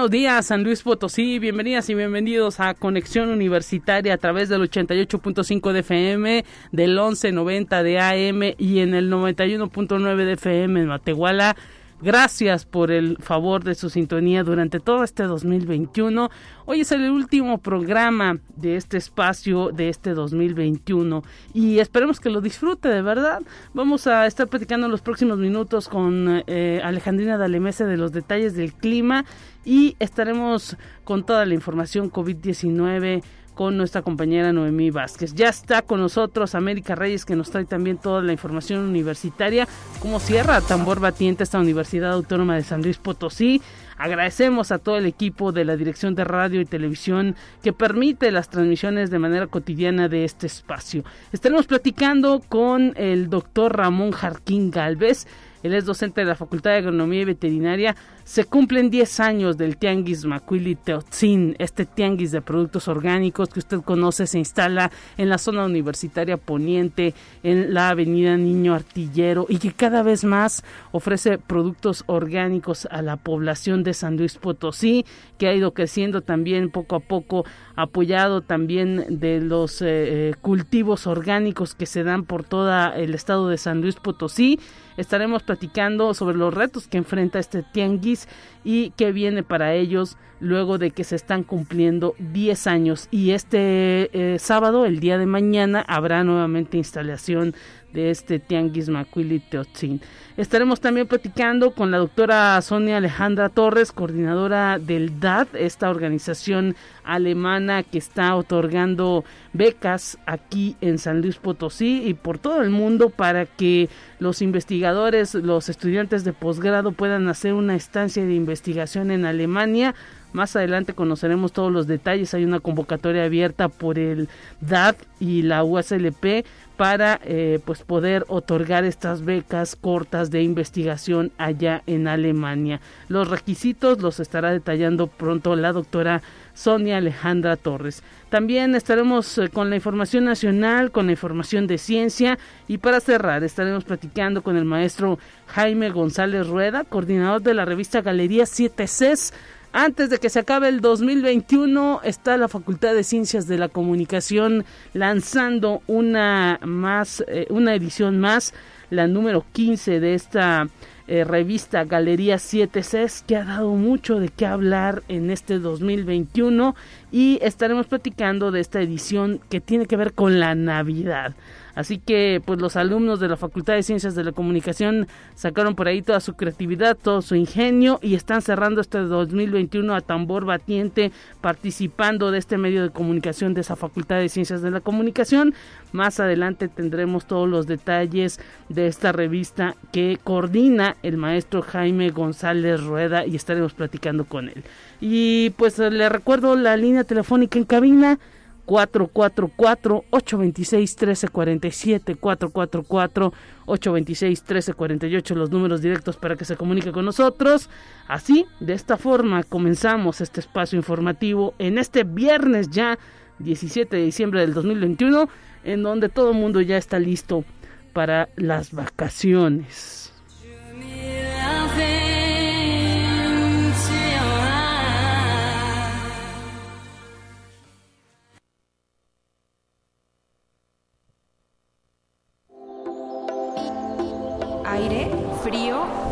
Buenos días, San Luis Potosí. Bienvenidas y bienvenidos a Conexión Universitaria a través del 88.5 de FM, del 11.90 de AM y en el 91.9 de FM en Matehuala. Gracias por el favor de su sintonía durante todo este 2021. Hoy es el último programa de este espacio de este 2021 y esperemos que lo disfrute de verdad. Vamos a estar platicando en los próximos minutos con eh, Alejandrina Dalemese de los detalles del clima y estaremos con toda la información COVID-19 con nuestra compañera Noemí Vázquez. Ya está con nosotros América Reyes que nos trae también toda la información universitaria, cómo cierra tambor batiente esta Universidad Autónoma de San Luis Potosí. Agradecemos a todo el equipo de la Dirección de Radio y Televisión que permite las transmisiones de manera cotidiana de este espacio. Estaremos platicando con el doctor Ramón Jarquín Galvez. Él es docente de la Facultad de Agronomía y Veterinaria se cumplen 10 años del Tianguis Macuili Teotzin, este tianguis de productos orgánicos que usted conoce, se instala en la zona universitaria poniente, en la avenida Niño Artillero y que cada vez más ofrece productos orgánicos a la población de San Luis Potosí, que ha ido creciendo también poco a poco, apoyado también de los eh, eh, cultivos orgánicos que se dan por todo el estado de San Luis Potosí. Estaremos platicando sobre los retos que enfrenta este tianguis y qué viene para ellos luego de que se están cumpliendo 10 años. Y este eh, sábado, el día de mañana, habrá nuevamente instalación de este Tianguis Macuili Teotzin. Estaremos también platicando con la doctora Sonia Alejandra Torres, coordinadora del DAD, esta organización alemana que está otorgando becas aquí en San Luis Potosí y por todo el mundo para que los investigadores, los estudiantes de posgrado puedan hacer una estancia de investigación en Alemania. Más adelante conoceremos todos los detalles. Hay una convocatoria abierta por el DAD y la USLP para eh, pues poder otorgar estas becas cortas de investigación allá en Alemania. Los requisitos los estará detallando pronto la doctora Sonia Alejandra Torres. También estaremos eh, con la información nacional, con la información de ciencia y para cerrar estaremos platicando con el maestro Jaime González Rueda, coordinador de la revista Galería 7 CES antes de que se acabe el 2021 está la Facultad de Ciencias de la Comunicación lanzando una más eh, una edición más, la número 15 de esta eh, revista Galería 7C que ha dado mucho de qué hablar en este 2021 y estaremos platicando de esta edición que tiene que ver con la Navidad. Así que pues los alumnos de la Facultad de Ciencias de la Comunicación sacaron por ahí toda su creatividad, todo su ingenio y están cerrando este 2021 a tambor batiente participando de este medio de comunicación de esa Facultad de Ciencias de la Comunicación. Más adelante tendremos todos los detalles de esta revista que coordina el maestro Jaime González Rueda y estaremos platicando con él. Y pues le recuerdo la línea telefónica en cabina 444-826-1347, 444-826-1348, los números directos para que se comunique con nosotros. Así, de esta forma, comenzamos este espacio informativo en este viernes ya, 17 de diciembre del 2021, en donde todo el mundo ya está listo para las vacaciones.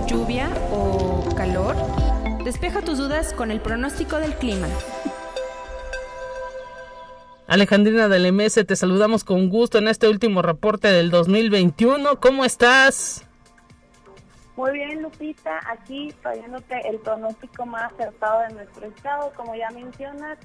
Lluvia o calor? Despeja tus dudas con el pronóstico del clima. Alejandrina del MS, te saludamos con gusto en este último reporte del 2021. ¿Cómo estás? Muy bien, Lupita, aquí trayéndote el pronóstico más acertado de nuestro estado, como ya mencionas,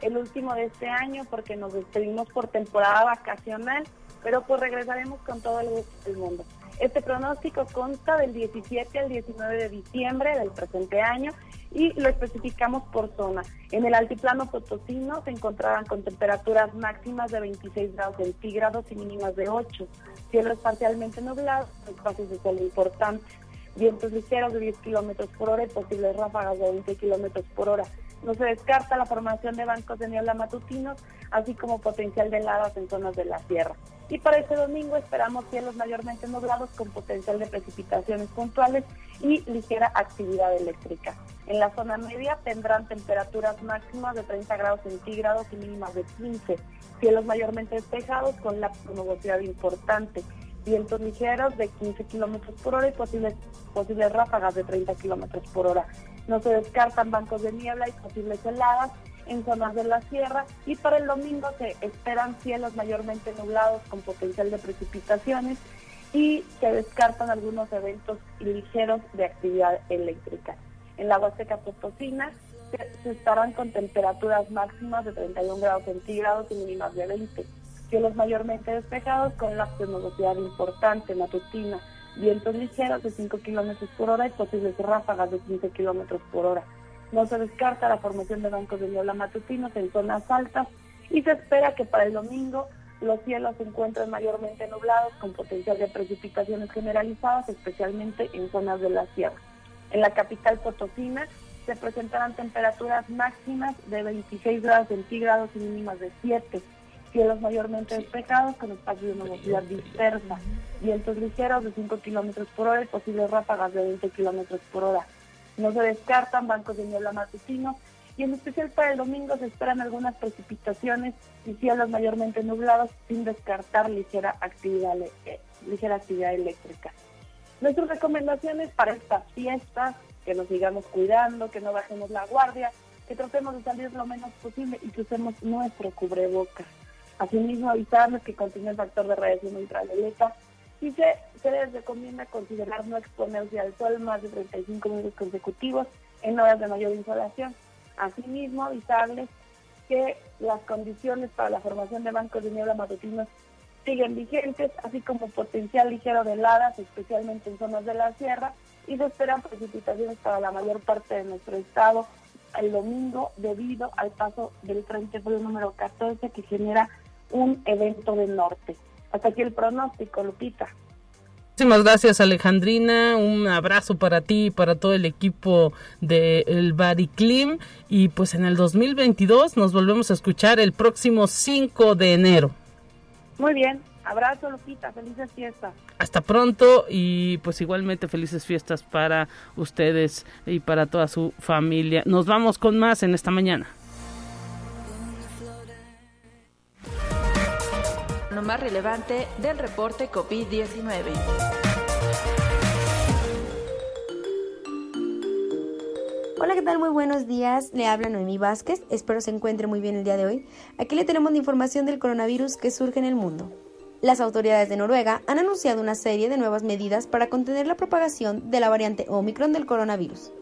el último de este año porque nos despedimos por temporada vacacional, pero pues regresaremos con todo el gusto del mundo. Este pronóstico consta del 17 al 19 de diciembre del presente año y lo especificamos por zona. En el altiplano potosino se encontrarán con temperaturas máximas de 26 grados centígrados y mínimas de 8. Cielos parcialmente nublados, espacios de sol importantes. vientos ligeros de 10 kilómetros por hora y posibles ráfagas de 20 kilómetros por hora. No se descarta la formación de bancos de niebla matutinos, así como potencial de heladas en zonas de la sierra. Y para este domingo esperamos cielos mayormente nublados con potencial de precipitaciones puntuales y ligera actividad eléctrica. En la zona media tendrán temperaturas máximas de 30 grados centígrados y mínimas de 15. Cielos mayormente despejados con la nubosidad importante vientos ligeros de 15 kilómetros por hora y posibles, posibles ráfagas de 30 kilómetros por hora. No se descartan bancos de niebla y posibles heladas en zonas de la sierra. Y para el domingo se esperan cielos mayormente nublados con potencial de precipitaciones y se descartan algunos eventos ligeros de actividad eléctrica. En la Huasteca Potosina se, se estarán con temperaturas máximas de 31 grados centígrados y mínimas de 20 cielos mayormente despejados con la nubosidad importante matutina, vientos ligeros de 5 kilómetros por hora y posibles ráfagas de 15 kilómetros por hora. No se descarta la formación de bancos de niebla matutinos en zonas altas y se espera que para el domingo los cielos se encuentren mayormente nublados con potencial de precipitaciones generalizadas, especialmente en zonas de la sierra. En la capital potosina se presentarán temperaturas máximas de 26 grados centígrados y mínimas de 7 cielos mayormente despejados con espacios de nubosidad dispersa, vientos ligeros de 5 kilómetros por hora y posibles ráfagas de 20 kilómetros por hora. No se descartan bancos de niebla matutinos y en especial para el domingo se esperan algunas precipitaciones y cielos mayormente nublados sin descartar ligera actividad, eh, ligera actividad eléctrica. Nuestras recomendaciones para estas fiestas, que nos sigamos cuidando, que no bajemos la guardia, que tratemos de salir lo menos posible y que usemos nuestro cubrebocas. Asimismo, avisarles que contiene el factor de radiación ultravioleta y se, se les recomienda considerar no exponerse al sol más de 35 minutos consecutivos en horas de mayor insolación. Asimismo, avisarles que las condiciones para la formación de bancos de niebla matutinos siguen vigentes, así como potencial ligero de heladas, especialmente en zonas de la sierra, y se esperan precipitaciones para la mayor parte de nuestro estado el domingo debido al paso del frente frío número 14 que genera un evento del norte. Hasta aquí el pronóstico, Lupita. Muchísimas gracias Alejandrina, un abrazo para ti y para todo el equipo del Bariclim y pues en el 2022 nos volvemos a escuchar el próximo 5 de enero. Muy bien, abrazo Lupita, felices fiestas. Hasta pronto y pues igualmente felices fiestas para ustedes y para toda su familia. Nos vamos con más en esta mañana. Más relevante del reporte COVID-19. Hola, ¿qué tal? Muy buenos días. Le habla Noemí Vázquez. Espero se encuentre muy bien el día de hoy. Aquí le tenemos la información del coronavirus que surge en el mundo. Las autoridades de Noruega han anunciado una serie de nuevas medidas para contener la propagación de la variante Omicron del coronavirus.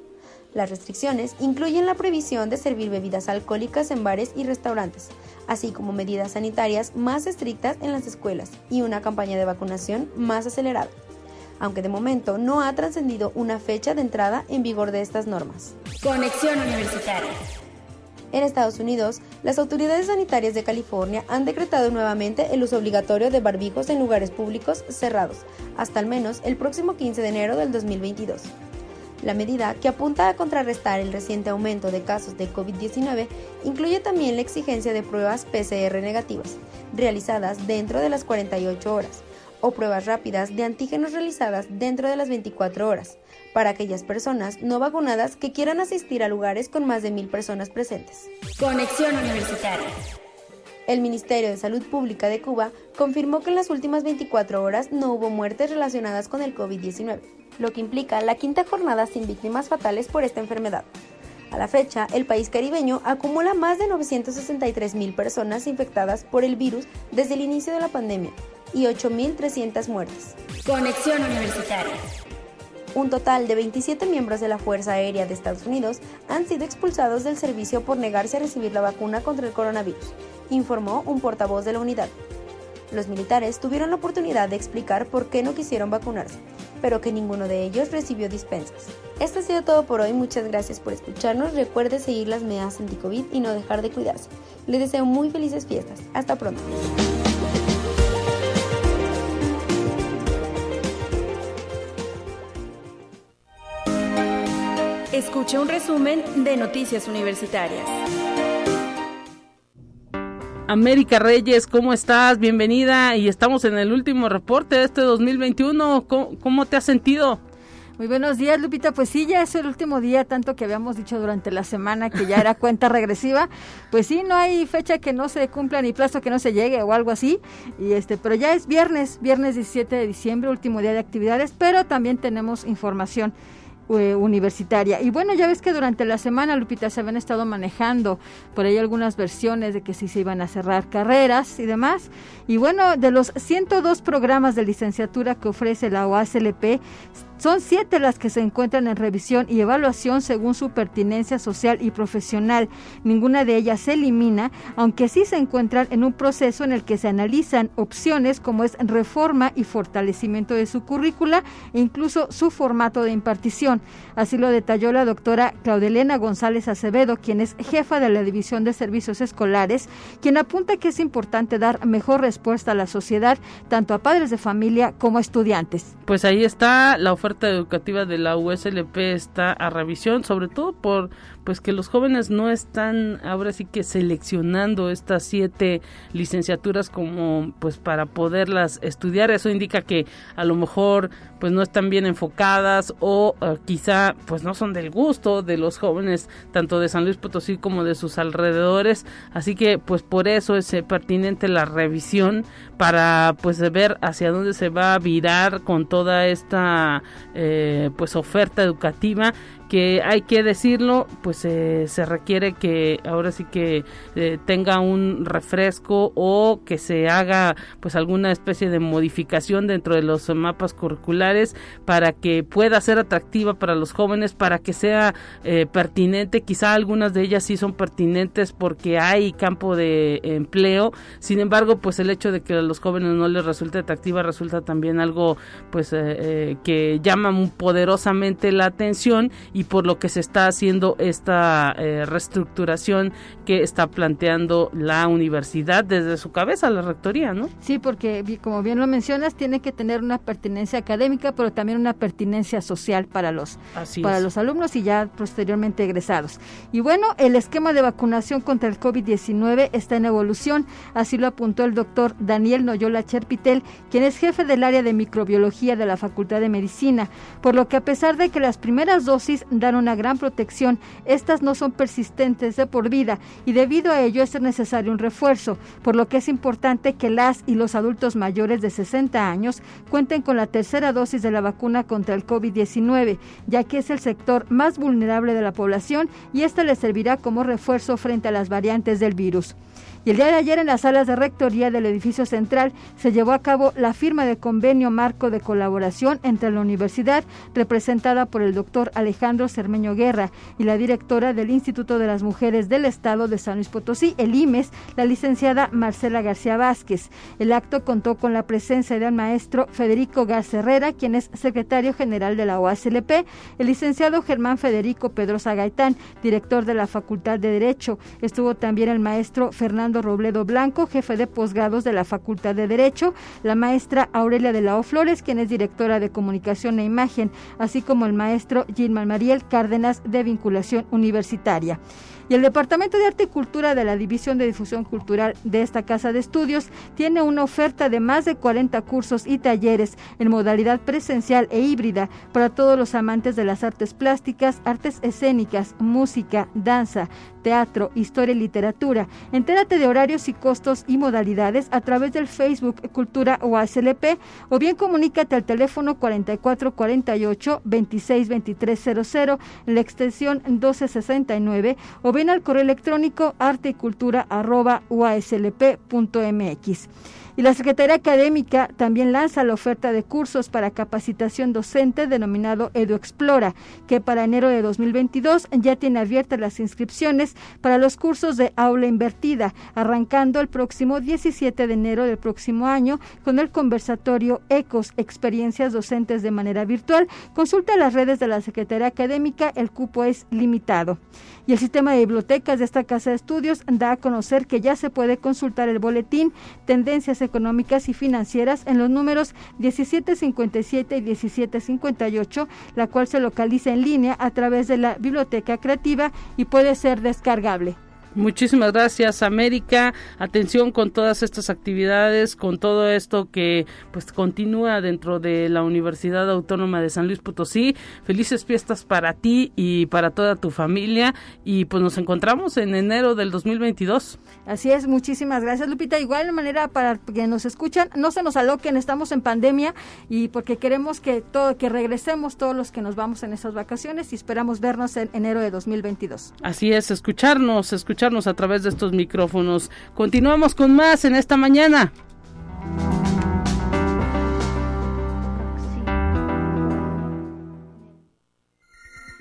Las restricciones incluyen la prohibición de servir bebidas alcohólicas en bares y restaurantes, así como medidas sanitarias más estrictas en las escuelas y una campaña de vacunación más acelerada, aunque de momento no ha trascendido una fecha de entrada en vigor de estas normas. Conexión Universitaria. En Estados Unidos, las autoridades sanitarias de California han decretado nuevamente el uso obligatorio de barbijos en lugares públicos cerrados, hasta al menos el próximo 15 de enero del 2022. La medida, que apunta a contrarrestar el reciente aumento de casos de COVID-19, incluye también la exigencia de pruebas PCR negativas, realizadas dentro de las 48 horas, o pruebas rápidas de antígenos realizadas dentro de las 24 horas, para aquellas personas no vacunadas que quieran asistir a lugares con más de mil personas presentes. Conexión Universitaria. El Ministerio de Salud Pública de Cuba confirmó que en las últimas 24 horas no hubo muertes relacionadas con el COVID-19 lo que implica la quinta jornada sin víctimas fatales por esta enfermedad. A la fecha, el país caribeño acumula más de 963 mil personas infectadas por el virus desde el inicio de la pandemia y 8.300 muertes. Conexión Universitaria. Un total de 27 miembros de la Fuerza Aérea de Estados Unidos han sido expulsados del servicio por negarse a recibir la vacuna contra el coronavirus, informó un portavoz de la unidad. Los militares tuvieron la oportunidad de explicar por qué no quisieron vacunarse, pero que ninguno de ellos recibió dispensas. Esto ha sido todo por hoy, muchas gracias por escucharnos, recuerde seguir las medidas anti-COVID y no dejar de cuidarse. Les deseo muy felices fiestas, hasta pronto. Escuche un resumen de Noticias Universitarias. América Reyes, ¿cómo estás? Bienvenida y estamos en el último reporte de este 2021. ¿Cómo, te has sentido? Muy buenos días, Lupita. Pues sí, ya es el último día, tanto que habíamos dicho durante la semana que ya era cuenta regresiva. Pues sí, no hay fecha que no se cumpla ni plazo que no se llegue o algo así. Y este, pero ya es viernes, viernes 17 de diciembre, último día de actividades, pero también tenemos información eh, universitaria. Y bueno, ya ves que durante la semana, Lupita, se habían estado manejando por ahí algunas versiones de que sí se iban a cerrar carreras y demás. Y bueno, de los 102 programas de licenciatura que ofrece la OASLP, son siete las que se encuentran en revisión y evaluación según su pertinencia social y profesional. Ninguna de ellas se elimina, aunque sí se encuentran en un proceso en el que se analizan opciones como es reforma y fortalecimiento de su currícula e incluso su formato de impartición. Así lo detalló la doctora Claudelena González Acevedo, quien es jefa de la División de Servicios Escolares, quien apunta que es importante dar mejor respuesta a la sociedad, tanto a padres de familia como a estudiantes. Pues ahí está la oferta educativa de la USLP está a revisión, sobre todo por pues que los jóvenes no están ahora sí que seleccionando estas siete licenciaturas como pues para poderlas estudiar. Eso indica que a lo mejor pues no están bien enfocadas o eh, quizá pues no son del gusto de los jóvenes tanto de San Luis Potosí como de sus alrededores. Así que pues por eso es eh, pertinente la revisión para pues ver hacia dónde se va a virar con toda esta eh, pues oferta educativa que hay que decirlo, pues eh, se requiere que ahora sí que eh, tenga un refresco o que se haga pues alguna especie de modificación dentro de los mapas curriculares para que pueda ser atractiva para los jóvenes, para que sea eh, pertinente. Quizá algunas de ellas sí son pertinentes porque hay campo de empleo. Sin embargo, pues el hecho de que a los jóvenes no les resulte atractiva resulta también algo pues que llama poderosamente la atención por lo que se está haciendo esta eh, reestructuración que está planteando la universidad desde su cabeza, la rectoría, ¿no? Sí, porque como bien lo mencionas, tiene que tener una pertinencia académica, pero también una pertinencia social para los, para los alumnos y ya posteriormente egresados. Y bueno, el esquema de vacunación contra el COVID-19 está en evolución, así lo apuntó el doctor Daniel Noyola Cherpitel, quien es jefe del área de microbiología de la Facultad de Medicina, por lo que a pesar de que las primeras dosis dan una gran protección, estas no son persistentes de por vida y debido a ello es necesario un refuerzo, por lo que es importante que las y los adultos mayores de 60 años cuenten con la tercera dosis de la vacuna contra el COVID-19, ya que es el sector más vulnerable de la población y esta les servirá como refuerzo frente a las variantes del virus. Y el día de ayer en las salas de rectoría del edificio central se llevó a cabo la firma de convenio marco de colaboración entre la universidad, representada por el doctor Alejandro Cermeño Guerra, y la directora del Instituto de las Mujeres del Estado de San Luis Potosí, el IMES, la licenciada Marcela García Vázquez. El acto contó con la presencia del maestro Federico Garza Herrera, quien es secretario general de la OASLP, el licenciado Germán Federico Pedrosa Gaitán, director de la Facultad de Derecho. Estuvo también el maestro Fernando Robledo Blanco, jefe de posgrados de la Facultad de Derecho, la maestra Aurelia de la O Flores, quien es directora de Comunicación e Imagen, así como el maestro Gilman Mariel Cárdenas de Vinculación Universitaria. Y el Departamento de Arte y Cultura de la División de Difusión Cultural de esta Casa de Estudios tiene una oferta de más de 40 cursos y talleres en modalidad presencial e híbrida para todos los amantes de las artes plásticas, artes escénicas, música, danza, teatro, historia y literatura. Entérate de horarios y costos y modalidades a través del Facebook Cultura o ASLP o bien comunícate al teléfono 4448 262300 en la extensión 1269 o bien al correo electrónico artecultura.uaslp.mx. Y la Secretaría Académica también lanza la oferta de cursos para capacitación docente denominado EduExplora, que para enero de 2022 ya tiene abiertas las inscripciones para los cursos de aula invertida, arrancando el próximo 17 de enero del próximo año con el conversatorio ECOS, experiencias docentes de manera virtual. Consulta las redes de la Secretaría Académica, el cupo es limitado. Y el sistema de bibliotecas de esta casa de estudios da a conocer que ya se puede consultar el boletín Tendencias económicas y financieras en los números 1757 y 1758, la cual se localiza en línea a través de la Biblioteca Creativa y puede ser descargable. Muchísimas gracias, América. Atención con todas estas actividades, con todo esto que pues continúa dentro de la Universidad Autónoma de San Luis Potosí. Felices fiestas para ti y para toda tu familia y pues nos encontramos en enero del 2022. Así es, muchísimas gracias, Lupita. Igual de manera para que nos escuchan, no se nos aloquen, estamos en pandemia y porque queremos que todo que regresemos todos los que nos vamos en esas vacaciones y esperamos vernos en enero de 2022. Así es, escucharnos, escucharnos escucharnos a través de estos micrófonos. Continuamos con más en esta mañana.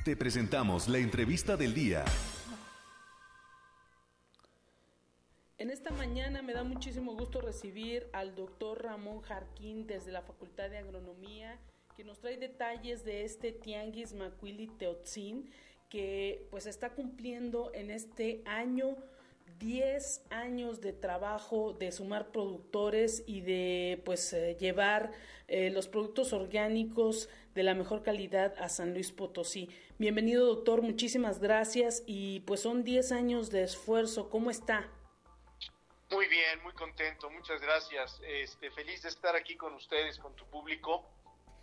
Te presentamos la entrevista del día. En esta mañana me da muchísimo gusto recibir al doctor Ramón Jarquín desde la Facultad de Agronomía, que nos trae detalles de este Tianguis Macuili Teotzin, que pues está cumpliendo en este año 10 años de trabajo de sumar productores y de pues eh, llevar eh, los productos orgánicos de la mejor calidad a San Luis Potosí. Bienvenido doctor, muchísimas gracias y pues son 10 años de esfuerzo. ¿Cómo está? Muy bien, muy contento, muchas gracias. Este, feliz de estar aquí con ustedes, con tu público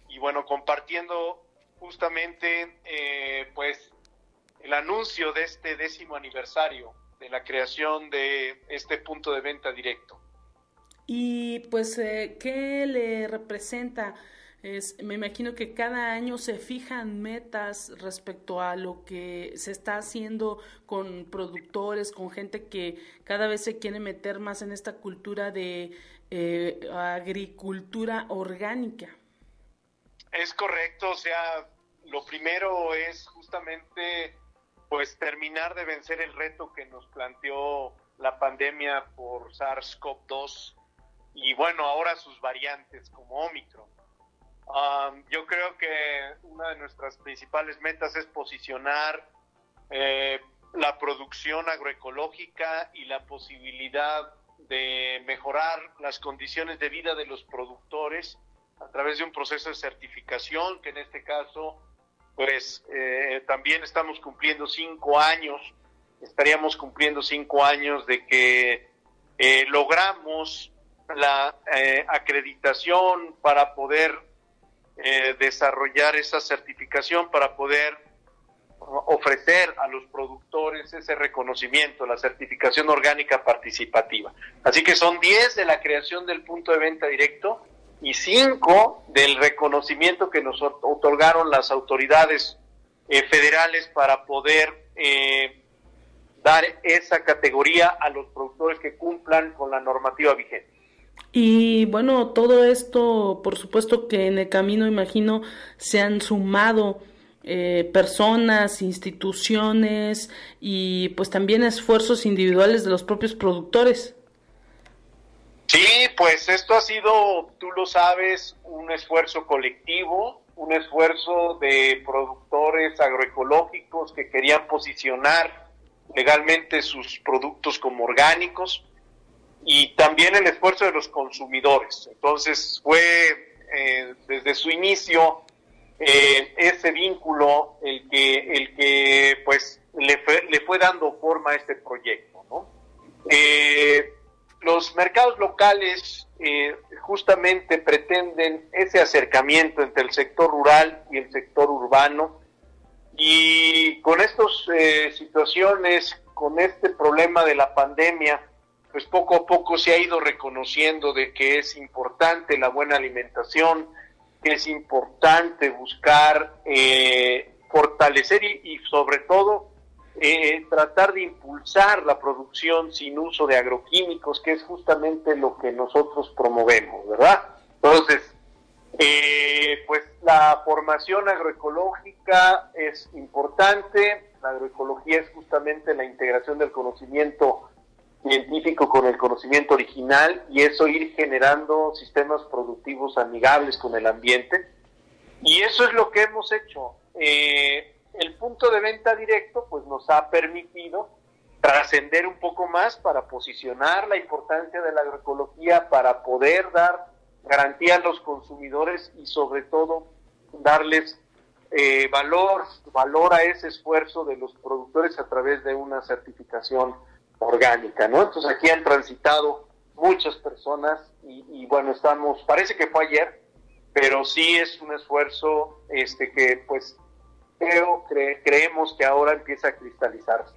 y bueno, compartiendo justamente eh, pues el anuncio de este décimo aniversario de la creación de este punto de venta directo. Y pues, eh, ¿qué le representa? Es, me imagino que cada año se fijan metas respecto a lo que se está haciendo con productores, con gente que cada vez se quiere meter más en esta cultura de eh, agricultura orgánica. Es correcto, o sea, lo primero es justamente pues terminar de vencer el reto que nos planteó la pandemia por SARS-CoV-2 y bueno, ahora sus variantes como Omicron. yo creo que una de nuestras principales metas es posicionar eh, la producción agroecológica y la posibilidad de mejorar las condiciones de vida de los productores a través de un proceso de certificación que en este caso pues eh, también estamos cumpliendo cinco años, estaríamos cumpliendo cinco años de que eh, logramos la eh, acreditación para poder desarrollar esa certificación, para poder ofrecer a los productores ese reconocimiento, la certificación orgánica participativa. Así que son 10 de la creación del punto de venta directo y cinco del reconocimiento que nos otorgaron las autoridades eh, federales para poder eh, dar esa categoría a los productores que cumplan con la normativa vigente. Y bueno, todo esto, por supuesto que en el camino, imagino, se han sumado eh, personas, instituciones y pues también esfuerzos individuales de los propios productores. Sí, pues esto ha sido, tú lo sabes, un esfuerzo colectivo, un esfuerzo de productores agroecológicos que querían posicionar legalmente sus productos como orgánicos y también el esfuerzo de los consumidores. Entonces fue eh, desde su inicio eh, ese vínculo el que, el que pues le fue, le fue dando forma a este proyecto. ¿no? Eh, los mercados locales eh, justamente pretenden ese acercamiento entre el sector rural y el sector urbano. Y con estas eh, situaciones, con este problema de la pandemia, pues poco a poco se ha ido reconociendo de que es importante la buena alimentación, que es importante buscar eh, fortalecer y sobre todo eh, tratar de impulsar la producción sin uso de agroquímicos, que es justamente lo que nosotros promovemos, ¿verdad? Entonces, eh, pues la formación agroecológica es importante, la agroecología es justamente la integración del conocimiento científico con el conocimiento original y eso ir generando sistemas productivos amigables con el ambiente. Y eso es lo que hemos hecho. Eh, el punto de venta directo pues nos ha permitido trascender un poco más para posicionar la importancia de la agroecología, para poder dar garantía a los consumidores y sobre todo darles eh, valor, valor a ese esfuerzo de los productores a través de una certificación orgánica, ¿no? Entonces aquí han transitado muchas personas y, bueno, estamos, parece que fue ayer, pero sí es un esfuerzo este que pues creo, creemos que ahora empieza a cristalizarse.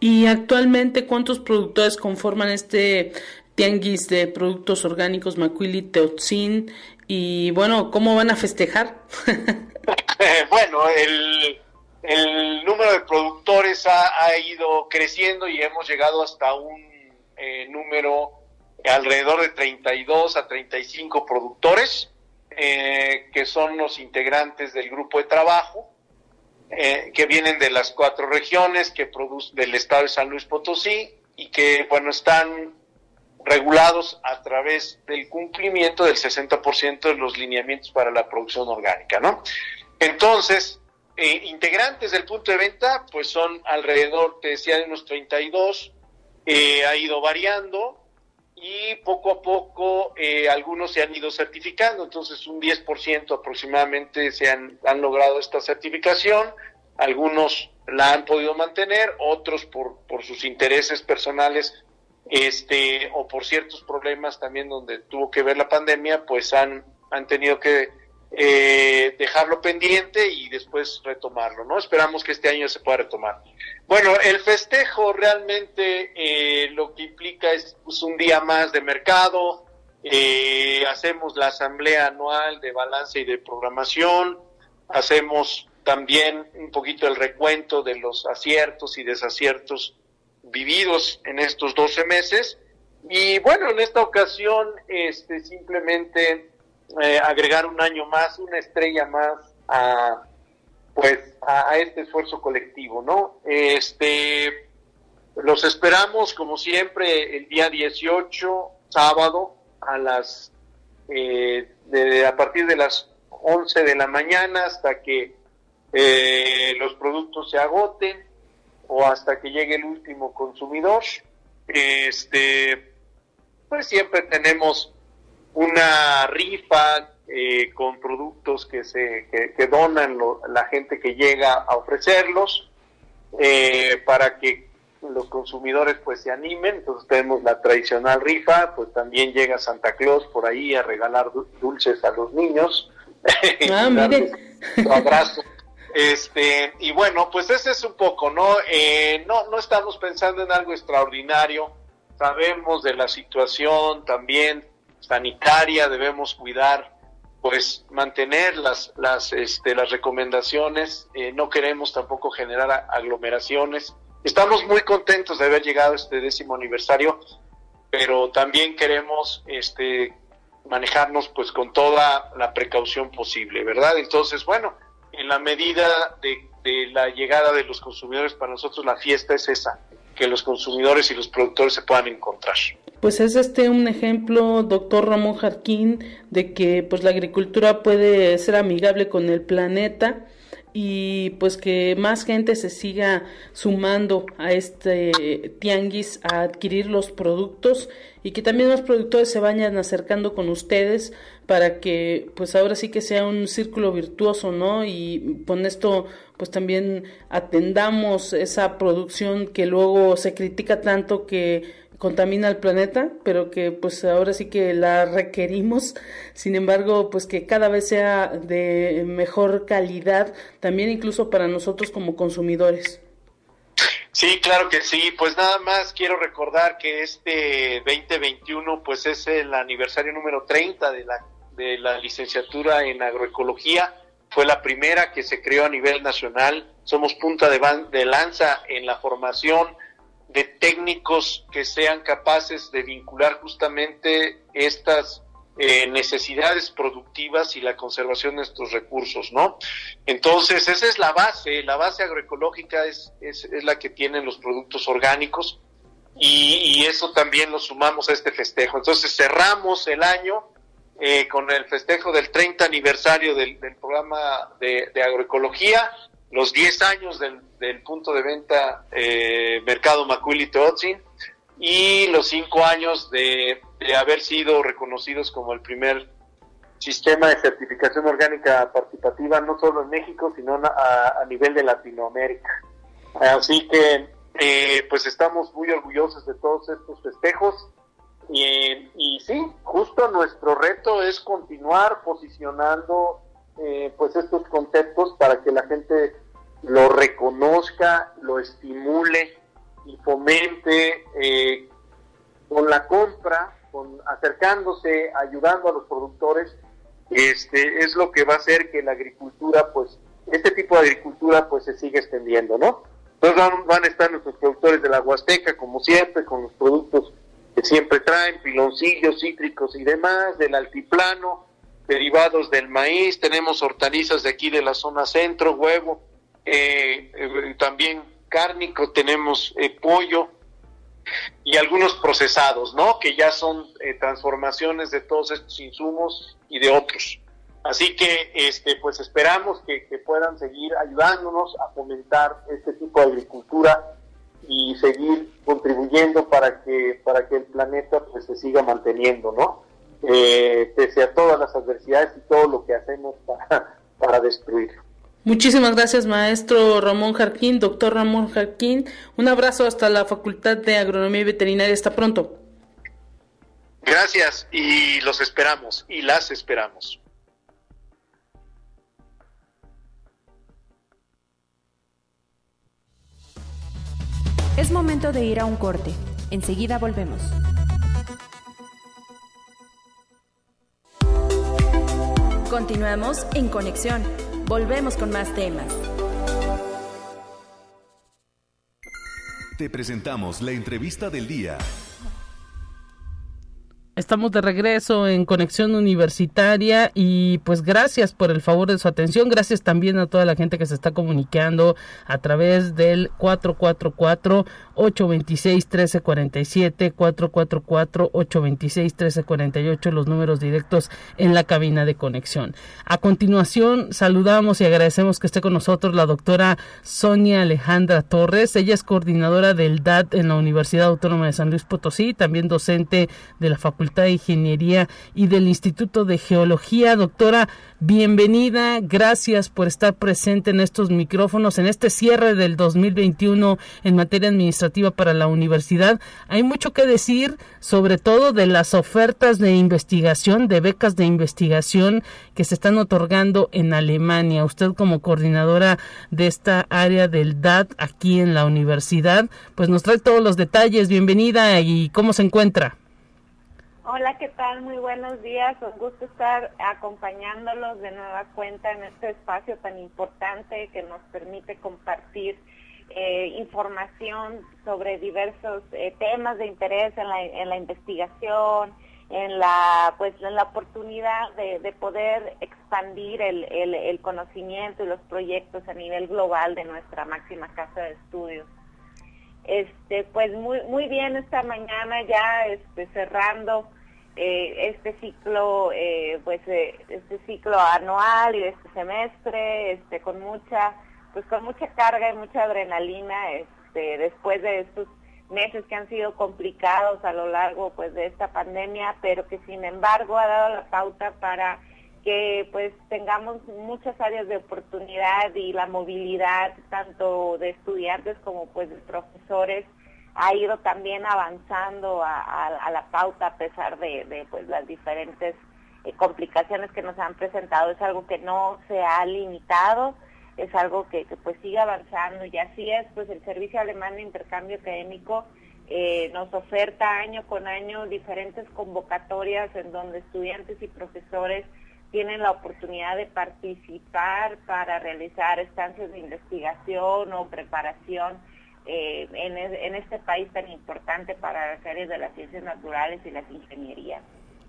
¿Y actualmente cuántos productores conforman este tianguis de productos orgánicos Macuili Teotzin? Y bueno, ¿cómo van a festejar? bueno, el, el, número de productores ha, ido creciendo y hemos llegado hasta un eh, número alrededor de 32 a 35 productores, eh, que son los integrantes del grupo de trabajo, eh, que vienen de las cuatro regiones, que producen del estado de San Luis Potosí y que, bueno, están regulados a través del cumplimiento del 60% de los lineamientos para la producción orgánica, ¿no? Entonces, eh, integrantes del punto de venta, pues son alrededor, te decía, de unos 32, eh, ha ido variando y poco a poco eh, algunos se han ido certificando, entonces un 10% aproximadamente se han, han logrado esta certificación, algunos la han podido mantener, otros por, por sus intereses personales este o por ciertos problemas también donde tuvo que ver la pandemia, pues han, han tenido que eh, dejarlo pendiente y después retomarlo, ¿no? Esperamos que este año se pueda retomar. Bueno, el festejo realmente eh, lo que implica es pues, un día más de mercado, eh, hacemos la asamblea anual de balance y de programación, hacemos también un poquito el recuento de los aciertos y desaciertos vividos en estos 12 meses. Y bueno, en esta ocasión, este, simplemente eh, agregar un año más, una estrella más a, pues, a, este esfuerzo colectivo, ¿no? Este, los esperamos, como siempre, el día 18, sábado, a las, eh, de, a partir de las 11 de la mañana hasta que eh, los productos se agoten o hasta que llegue el último consumidor. Este, pues siempre tenemos una rifa eh, con productos que se que, donan la gente que llega a ofrecerlos eh, para que los consumidores pues se animen entonces tenemos la tradicional rifa pues también llega Santa Claus por ahí a regalar dulces a los niños ah, mire. abrazo este, y bueno, pues ese es un poco, ¿no? Eh, no, no estamos pensando en algo extraordinario, sabemos de la situación también sanitaria, debemos cuidar, pues mantener las, las, este, las recomendaciones, eh, no queremos tampoco generar aglomeraciones. Estamos muy contentos de haber llegado a este décimo aniversario, pero también queremos este, manejarnos pues con toda la precaución posible, ¿verdad? Entonces, bueno, en la medida de, la llegada de los consumidores, para nosotros la fiesta es esa, que los consumidores y los productores se puedan encontrar. Pues es este un ejemplo, doctor Ramón Jarquín, de que pues la agricultura puede ser amigable con el planeta y pues que más gente se siga sumando a este tianguis a adquirir los productos y que también los productores se vayan acercando con ustedes para que pues ahora sí que sea un círculo virtuoso, ¿no? Y con esto pues también atendamos esa producción que luego se critica tanto que contamina el planeta, pero que pues ahora sí que la requerimos, sin embargo, pues que cada vez sea de mejor calidad, también incluso para nosotros como consumidores. Sí, claro que sí. Pues nada más quiero recordar que este 2021 pues es el aniversario número 30 de la, de la licenciatura en agroecología. Fue la primera que se creó a nivel nacional. Somos punta de, de lanza en la formación de técnicos que sean capaces de vincular justamente estas eh, necesidades productivas y la conservación de nuestros recursos, ¿no? Entonces, esa es la base, la base agroecológica es, es, la que tienen los productos orgánicos y, eso también lo sumamos a este festejo. Entonces, cerramos el año eh, con el festejo del 30 aniversario del, programa de, agroecología los 10 años del, punto de venta eh, Mercado Macuili Teotzin y los 5 años de, haber sido reconocidos como el primer sistema de certificación orgánica participativa, no solo en México, sino a, nivel de Latinoamérica. Así que, eh, pues estamos muy orgullosos de todos estos festejos. Y, y sí, justo nuestro reto es continuar posicionando eh, pues estos conceptos para que la gente lo reconozca, lo estimule y fomente eh, con la compra, con acercándose, ayudando a los productores, este es lo que va a hacer que la agricultura, pues, este tipo de agricultura, pues, se siga extendiendo, ¿no? Entonces van, van a estar nuestros productores de la Huasteca, como siempre, con los productos que siempre traen, piloncillos, cítricos y demás, del altiplano, derivados del maíz, tenemos hortalizas de aquí de la zona centro, huevo, eh, eh, también cárnico, tenemos eh, pollo y algunos procesados, ¿no? Que ya son transformaciones de todos estos insumos y de otros. Así que, este, pues esperamos que, puedan seguir ayudándonos a fomentar este tipo de agricultura y seguir contribuyendo para que para que el planeta pues se siga manteniendo, ¿no? Eh, pese a todas las adversidades y todo lo que hacemos para, para destruirlo. Muchísimas gracias, maestro Ramón Jarquín, doctor Ramón Jarquín. Un abrazo hasta la Facultad de Agronomía y Veterinaria. Hasta pronto. Gracias y los esperamos y las esperamos. Es momento de ir a un corte. Enseguida volvemos. Continuamos en conexión. Volvemos con más temas. Te presentamos la entrevista del día. Estamos de regreso en Conexión Universitaria y pues gracias por el favor de su atención, gracias también a toda la gente que se está comunicando a través del 444-826-1347, 444-826-1348, los números directos en la cabina de conexión. A continuación saludamos y agradecemos que esté con nosotros la doctora Sonia Alejandra Torres, ella es coordinadora del DAT en la Universidad Autónoma de San Luis Potosí, también docente de la Facultad de Ingeniería y del Instituto de Geología. Doctora, bienvenida. Gracias por estar presente en estos micrófonos, en este cierre del 2021 en materia administrativa para la universidad. Hay mucho que decir, sobre todo de las ofertas de investigación, de becas de investigación que se están otorgando en Alemania. Usted como coordinadora de esta área del DAT aquí en la universidad, pues nos trae todos los detalles. Bienvenida y cómo se encuentra. Hola, ¿qué tal? Muy buenos días. Un gusto estar acompañándolos de nueva cuenta en este espacio tan importante que nos permite compartir eh, información sobre diversos eh, temas de interés en la, investigación, en la pues en la oportunidad de, poder expandir el, conocimiento y los proyectos a nivel global de nuestra máxima casa de estudios. Este, pues muy, muy bien esta mañana ya este, cerrando eh, este ciclo, eh, pues eh, este ciclo anual y este semestre, este, con mucha, pues con mucha carga y mucha adrenalina, este, después de estos meses que han sido complicados a lo largo, pues, de esta pandemia, pero que sin embargo ha dado la pauta para que pues tengamos muchas áreas de oportunidad y la movilidad tanto de estudiantes como pues de profesores ha ido también avanzando a, la pauta a pesar de, pues las diferentes eh, complicaciones que nos han presentado. Es algo que no se ha limitado es algo que, pues sigue avanzando y así es pues el servicio alemán de intercambio académico eh, nos oferta año con año diferentes convocatorias en donde estudiantes y profesores tienen la oportunidad de participar para realizar estancias de investigación o preparación eh, en, este país tan importante para las áreas de las ciencias naturales y las ingenierías.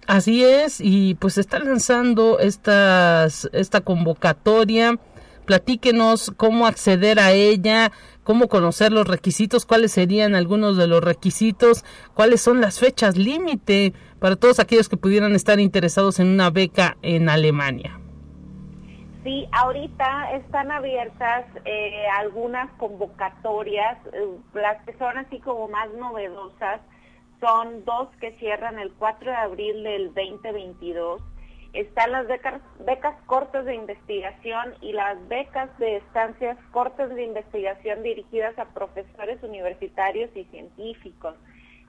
Así es, y pues está lanzando estas, esta convocatoria. Platíquenos cómo acceder a ella, cómo conocer los requisitos, cuáles serían algunos de los requisitos, cuáles son las fechas límite para todos aquellos que pudieran estar interesados en una beca en Alemania. Sí, ahorita están abiertas eh, algunas convocatorias, eh, las que son así como más novedosas, son dos que cierran el 4 de abril del 2022. Están las becas, becas cortas de investigación y las becas de estancias cortas de investigación dirigidas a profesores universitarios y científicos.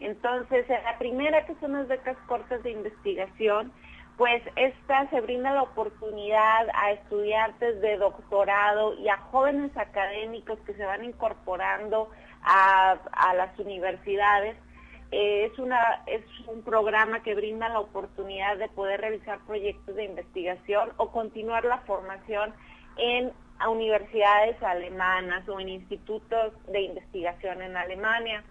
Entonces, la primera que son las becas cortas de investigación, pues esta se brinda la oportunidad a estudiantes de doctorado y a jóvenes académicos que se van incorporando a, las universidades. Eh, es, una, es un programa que brinda la oportunidad de poder realizar proyectos de investigación o continuar la formación en universidades alemanas o en institutos de investigación en Alemania.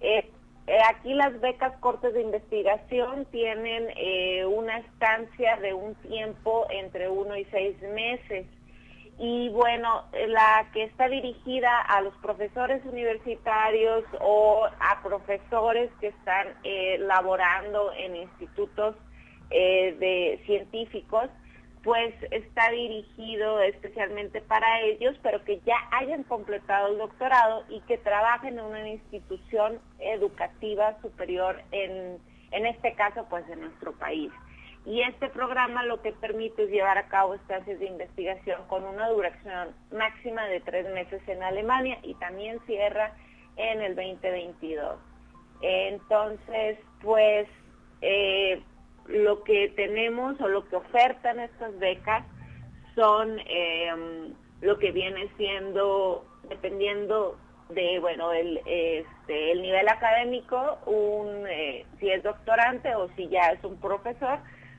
Eh, eh, aquí las becas cortes de investigación tienen una estancia de un tiempo entre uno y seis meses. Y bueno, la que está dirigida a los profesores universitarios o a profesores que están eh, laborando en institutos de científicos, pues está dirigido especialmente para ellos, pero que ya hayan completado el doctorado y que trabajen en una institución educativa superior en, en este caso pues en nuestro país. Y este programa lo que permite es llevar a cabo estancias de investigación con una duración máxima de tres meses en Alemania y también cierra en el 2022. Entonces, pues eh, lo que tenemos o lo que ofertan estas becas son em, lo que viene siendo, dependiendo de, bueno, el, este, el nivel académico, un, eh, si es doctorante o si ya es un profesor,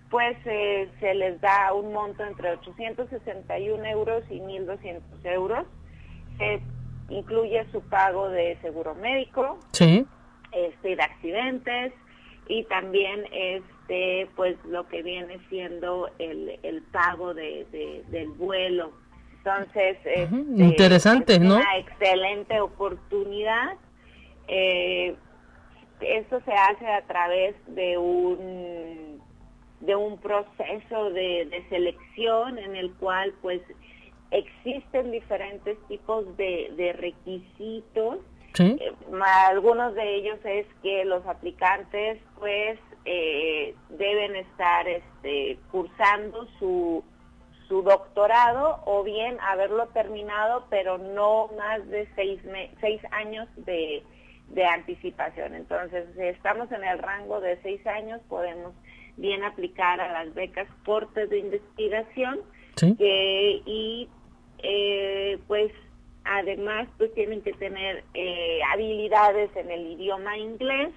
pues eh, se les da un monto entre 861 euros y 1.200 euros. incluye su pago de seguro médico, sí. este, de accidentes y también es este, pues lo que viene siendo el, el pago de, del vuelo. Entonces, este, interesante, es una excelente oportunidad. Eh, esto se hace a través de un de un proceso de, de selección en el cual pues existen diferentes tipos de, de requisitos eh, algunos de ellos es que los aplicantes pues eh, deben estar este, cursando su, su doctorado o bien haberlo terminado pero no más de seis, seis años de, de anticipación. Entonces, si estamos en el rango de seis años, podemos bien aplicar a las becas cortes de investigación y eh, pues Además, pues tienen que tener eh, habilidades en el idioma inglés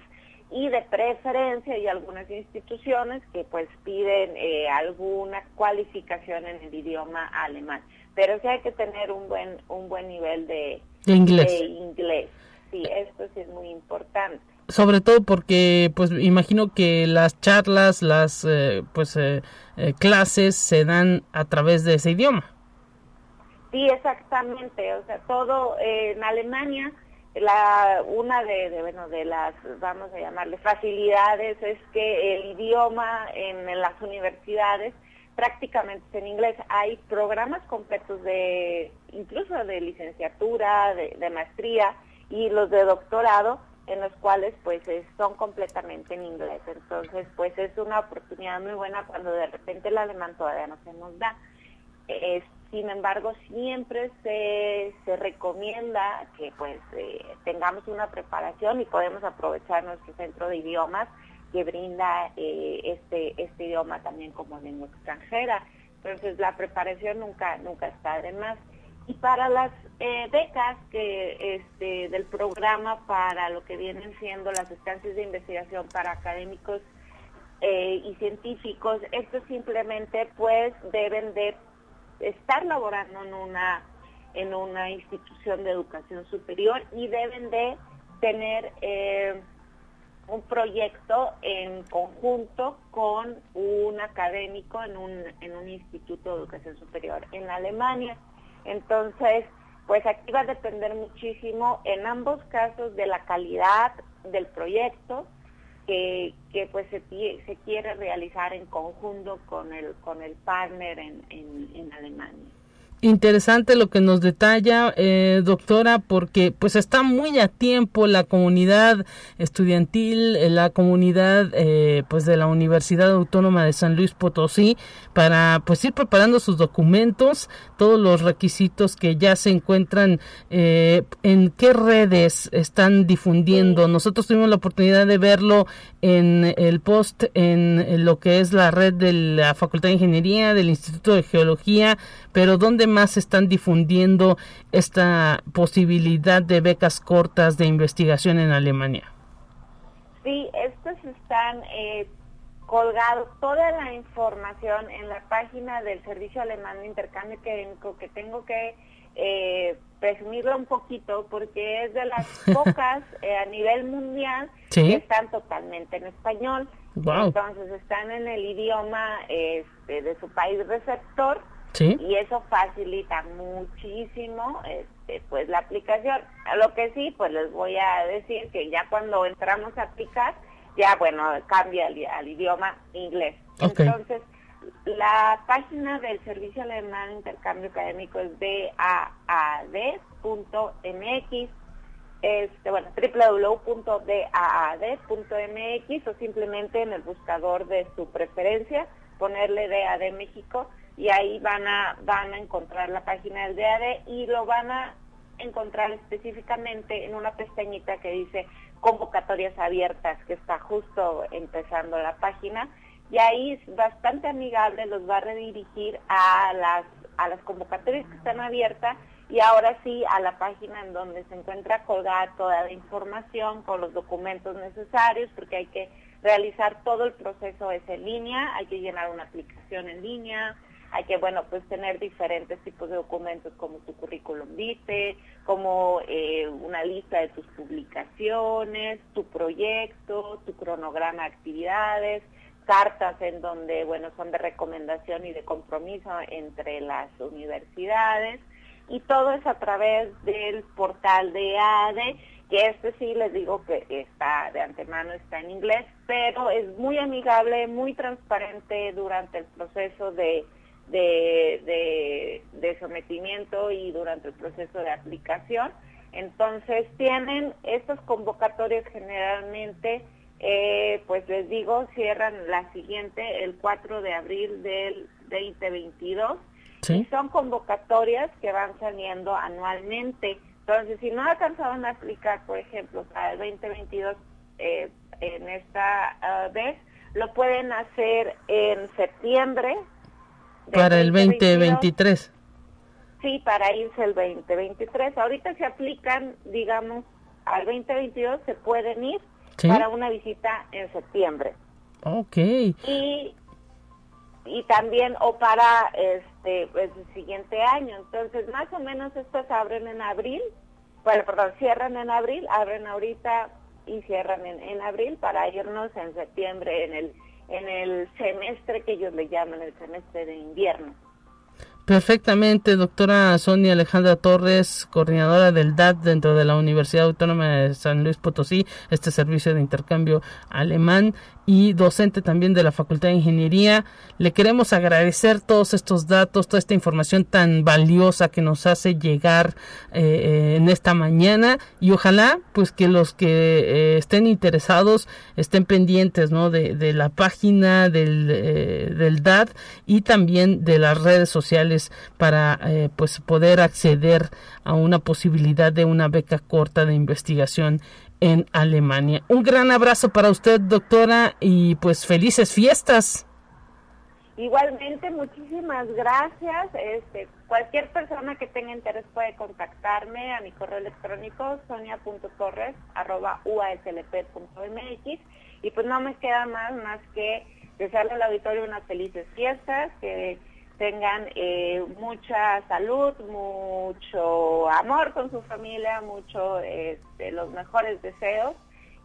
y de preferencia hay algunas instituciones que pues piden eh, alguna cualificación en el idioma alemán. Pero sí hay que tener un buen un buen nivel de, inglés. inglés. Sí, esto sí es muy importante sobre todo porque pues imagino que las charlas las eh, pues clases se dan a través de ese idioma Sí, exactamente. O sea, todo eh, en Alemania, la una de, bueno de las vamos a llamarle facilidades es que el idioma en, las universidades prácticamente es en inglés. Hay programas completos de incluso de licenciatura, de, maestría y los de doctorado en los cuales pues son completamente en inglés. Entonces pues es una oportunidad muy buena cuando de repente el alemán todavía no se nos da. Sin embargo, siempre se, se recomienda que pues eh, tengamos una preparación y podemos aprovechar nuestro centro de idiomas que brinda eh, este, este idioma también como lengua extranjera. Entonces la preparación nunca, nunca está de más. Y para las eh, becas que este, del programa para lo que vienen siendo las estancias de investigación para académicos y científicos, esto simplemente pues deben de estar laborando en una en una institución de educación superior y deben de tener eh, un proyecto en conjunto con un académico en un, en un instituto de educación superior en Alemania. Entonces, pues aquí va a depender muchísimo en ambos casos de la calidad del proyecto, que, que pues se, se quiere realizar en conjunto con el, con el partner en, en Alemania interesante lo que nos detalla, eh, doctora, porque pues está muy a tiempo la comunidad estudiantil, eh, la comunidad eh, pues de la Universidad Autónoma de San Luis Potosí para pues ir preparando sus documentos, todos los requisitos que ya se encuentran, en qué redes están difundiendo. Nosotros tuvimos la oportunidad de verlo en el post en lo que es la red de la Facultad de Ingeniería, del Instituto de Geología, pero ¿dónde más están difundiendo esta posibilidad de becas cortas de investigación en Alemania? Sí, estos están eh, colgados, toda la información en la página del Servicio Alemán de Intercambio Académico que tengo que eh, presumirlo un poquito porque es de las pocas eh, a nivel mundial que están totalmente en español. Entonces están en el idioma este, de su país receptor y eso facilita muchísimo este, pues la aplicación. A lo que sí, pues les voy a decir que ya cuando entramos a aplicar, ya bueno, cambia al, idioma inglés. Entonces, la página del Servicio Alemán de Intercambio Académico es daad.mx, este, bueno, www.daad.mx o simplemente en el buscador de su preferencia ponerle DAD México y ahí van a, van a encontrar la página del DAD y lo van a encontrar específicamente en una pestañita que dice convocatorias abiertas, que está justo empezando la página, y ahí es bastante amigable, los va a redirigir a las, a las convocatorias que están abiertas y ahora sí a la página en donde se encuentra colgada toda la información con los documentos necesarios, porque hay que realizar todo el proceso es en línea, hay que llenar una aplicación en línea, hay que, bueno, pues tener diferentes tipos de documentos como tu currículum vitae, como eh, una lista de tus publicaciones, tu proyecto, tu cronograma de actividades, cartas en donde, bueno, son de recomendación y de compromiso entre las universidades. Y todo es a través del portal de ADE, que este sí les digo que está de antemano, está en inglés, pero es muy amigable, muy transparente durante el proceso de de, de, sometimiento y durante el proceso de aplicación. Entonces tienen estas convocatorias generalmente, eh, pues les digo, cierran la siguiente el 4 de abril del 2022 y son convocatorias que van saliendo anualmente. Entonces, si no alcanzaron a aplicar, por ejemplo, para el 2022 eh, en esta ah, vez, lo pueden hacer en septiembre para el 2023. Sí, para irse el 2023. Ahorita se aplican, digamos, al 2022 se pueden ir para una visita en septiembre. Ok. Y, y también, o para este pues, el siguiente año. Entonces, más o menos estas abren en abril, bueno, perdón, cierran en abril, abren ahorita y cierran en, en abril para irnos en septiembre en el en el semestre que ellos le llaman el semestre de invierno. Perfectamente, doctora Sonia Alejandra Torres, coordinadora del DAT dentro de la Universidad Autónoma de San Luis Potosí, este servicio de intercambio alemán y docente también de la Facultad de Ingeniería. Le queremos agradecer todos estos datos, toda esta información tan valiosa que nos hace llegar eh, eh, en esta mañana y ojalá pues que los que eh, estén interesados estén pendientes ¿no? de, la página del, del DAT y también de las redes sociales para pues poder acceder a una posibilidad de una beca corta de investigación en Alemania. Un gran abrazo para usted, doctora, y pues felices fiestas. Igualmente, muchísimas gracias. Este, cualquier persona que tenga interés puede contactarme a mi correo electrónico sonia.torres.uaslp.mx y pues no me queda más más que desearle al auditorio unas felices fiestas, que tengan eh, mucha salud, mucho amor con su familia, mucho este, los mejores deseos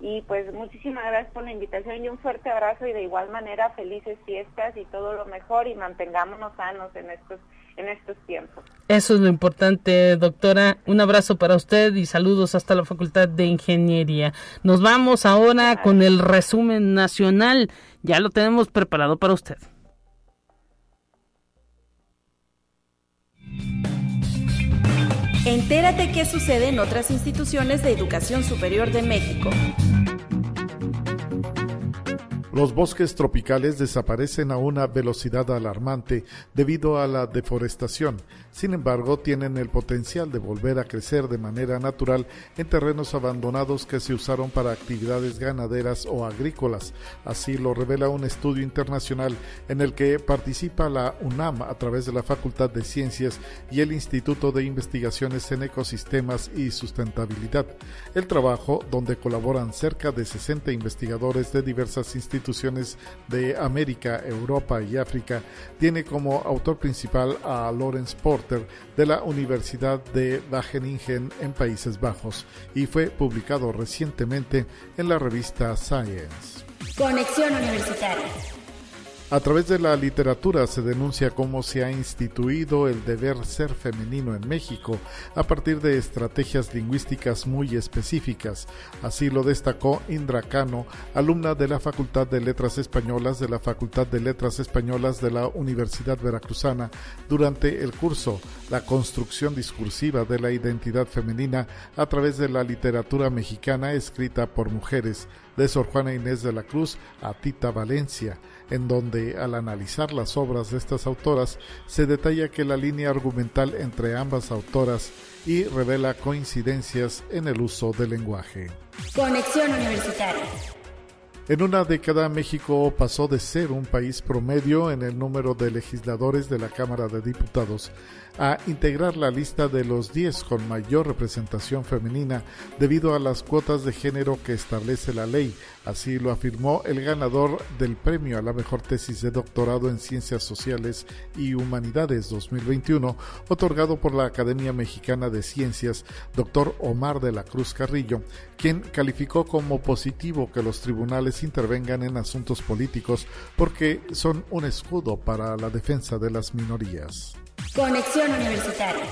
Y pues muchísimas gracias por la invitación y un fuerte abrazo y de igual manera felices fiestas y todo lo mejor y mantengámonos sanos en estos en estos tiempos. Eso es lo importante, doctora. Un abrazo para usted y saludos hasta la Facultad de Ingeniería. Nos vamos ahora con el resumen nacional. Ya lo tenemos preparado para usted. Entérate qué sucede en otras instituciones de educación superior de México. Los bosques tropicales desaparecen a una velocidad alarmante debido a la deforestación. Sin embargo, tienen el potencial de volver a crecer de manera natural en terrenos abandonados que se usaron para actividades ganaderas o agrícolas. Así lo revela un estudio internacional en el que participa la UNAM a través de la Facultad de Ciencias y el Instituto de Investigaciones en Ecosistemas y Sustentabilidad. El trabajo, donde colaboran cerca de 60 investigadores de diversas instituciones, de América, Europa y África, tiene como autor principal a Lawrence De la Universidad de Wageningen en Países Bajos y fue publicado recientemente en la revista Science. Conexión Universitaria. A través de la literatura se denuncia cómo se ha instituido el deber ser femenino en México a partir de estrategias lingüísticas muy específicas. Así lo destacó Indra Cano, alumna de la Facultad de Letras Españolas de la Facultad de Letras Españolas de la Universidad Veracruzana durante el curso La construcción discursiva de la identidad femenina a través de la literatura mexicana escrita por mujeres de Sor Juana Inés de la Cruz a Tita Valencia, en donde al analizar las obras de estas autoras se detalla que la línea argumental entre ambas autoras y revela coincidencias en el uso del lenguaje. Conexión Universitaria. En una década México pasó de ser un país promedio en el número de legisladores de la Cámara de Diputados a integrar la lista de los 10 con mayor representación femenina debido a las cuotas de género que establece la ley. Así lo afirmó el ganador del premio a la mejor tesis de doctorado en Ciencias Sociales y Humanidades 2021, otorgado por la Academia Mexicana de Ciencias, doctor Omar de la Cruz Carrillo, quien calificó como positivo que los tribunales intervengan en asuntos políticos porque son un escudo para la defensa de las minorías. Conexión Universitaria.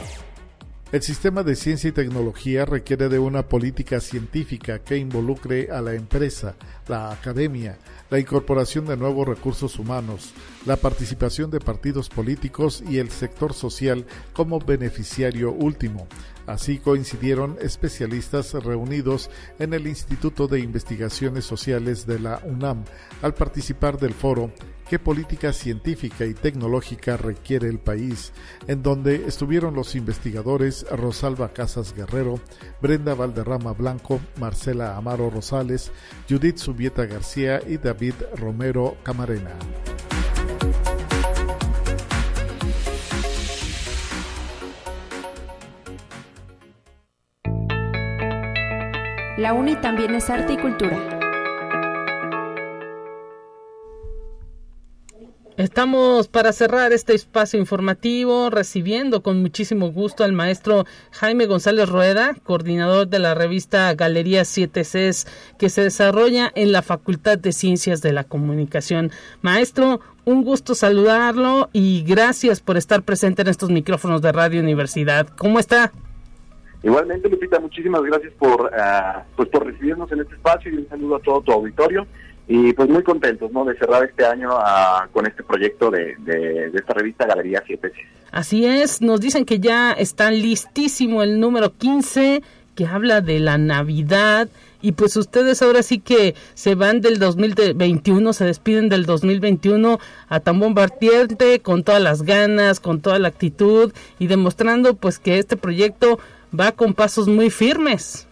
El sistema de ciencia y tecnología requiere de una política científica que involucre a la empresa, la academia, la incorporación de nuevos recursos humanos, la participación de partidos políticos y el sector social como beneficiario último. Así coincidieron especialistas reunidos en el Instituto de Investigaciones Sociales de la UNAM al participar del foro qué política científica y tecnológica requiere el país, en donde estuvieron los investigadores Rosalba Casas Guerrero, Brenda Valderrama Blanco, Marcela Amaro Rosales, Judith Subieta García y David Romero Camarena. La UNI también es arte y cultura. Estamos para cerrar este espacio informativo recibiendo con muchísimo gusto al maestro Jaime González Rueda, coordinador de la revista Galería 7Cs que se desarrolla en la Facultad de Ciencias de la Comunicación. Maestro, un gusto saludarlo y gracias por estar presente en estos micrófonos de Radio Universidad. ¿Cómo está? Igualmente, Lupita, muchísimas gracias por, uh, pues por recibirnos en este espacio y un saludo a todo tu auditorio y pues muy contentos ¿no? de cerrar este año ah, con este proyecto de, de, esta revista Galería 7 Así es, nos dicen que ya está listísimo el número 15 que habla de la Navidad y pues ustedes ahora sí que se van del 2021, se despiden del 2021 a tan bombardiente con todas las ganas, con toda la actitud y demostrando pues que este proyecto va con pasos muy firmes.